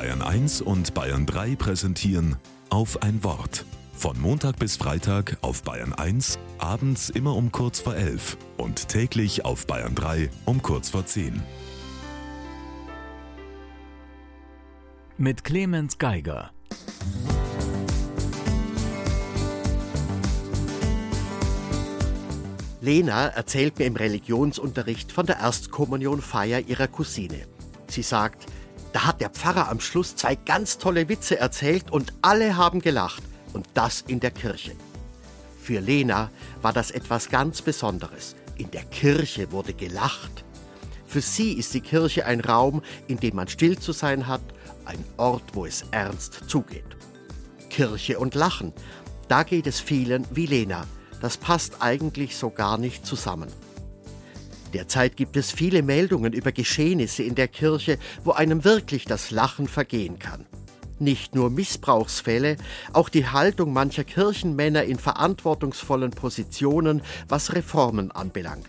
Bayern 1 und Bayern 3 präsentieren auf ein Wort. Von Montag bis Freitag auf Bayern 1, abends immer um kurz vor 11 und täglich auf Bayern 3 um kurz vor 10. Mit Clemens Geiger. Lena erzählt mir im Religionsunterricht von der Erstkommunionfeier ihrer Cousine. Sie sagt, da hat der Pfarrer am Schluss zwei ganz tolle Witze erzählt und alle haben gelacht. Und das in der Kirche. Für Lena war das etwas ganz Besonderes. In der Kirche wurde gelacht. Für sie ist die Kirche ein Raum, in dem man still zu sein hat, ein Ort, wo es ernst zugeht. Kirche und Lachen, da geht es vielen wie Lena. Das passt eigentlich so gar nicht zusammen. Derzeit gibt es viele Meldungen über Geschehnisse in der Kirche, wo einem wirklich das Lachen vergehen kann. Nicht nur Missbrauchsfälle, auch die Haltung mancher Kirchenmänner in verantwortungsvollen Positionen, was Reformen anbelangt.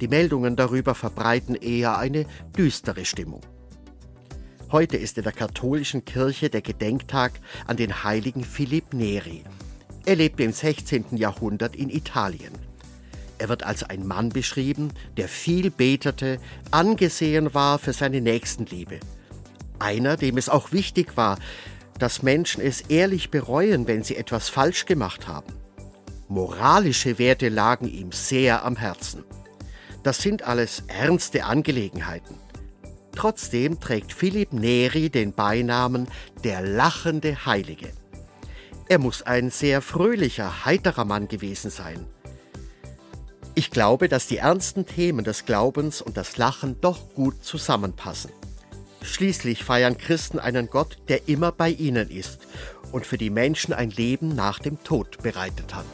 Die Meldungen darüber verbreiten eher eine düstere Stimmung. Heute ist in der katholischen Kirche der Gedenktag an den heiligen Philipp Neri. Er lebte im 16. Jahrhundert in Italien. Er wird als ein Mann beschrieben, der viel betete, angesehen war für seine Nächstenliebe. Einer, dem es auch wichtig war, dass Menschen es ehrlich bereuen, wenn sie etwas falsch gemacht haben. Moralische Werte lagen ihm sehr am Herzen. Das sind alles ernste Angelegenheiten. Trotzdem trägt Philipp Neri den Beinamen der lachende Heilige. Er muss ein sehr fröhlicher, heiterer Mann gewesen sein. Ich glaube, dass die ernsten Themen des Glaubens und das Lachen doch gut zusammenpassen. Schließlich feiern Christen einen Gott, der immer bei ihnen ist und für die Menschen ein Leben nach dem Tod bereitet hat.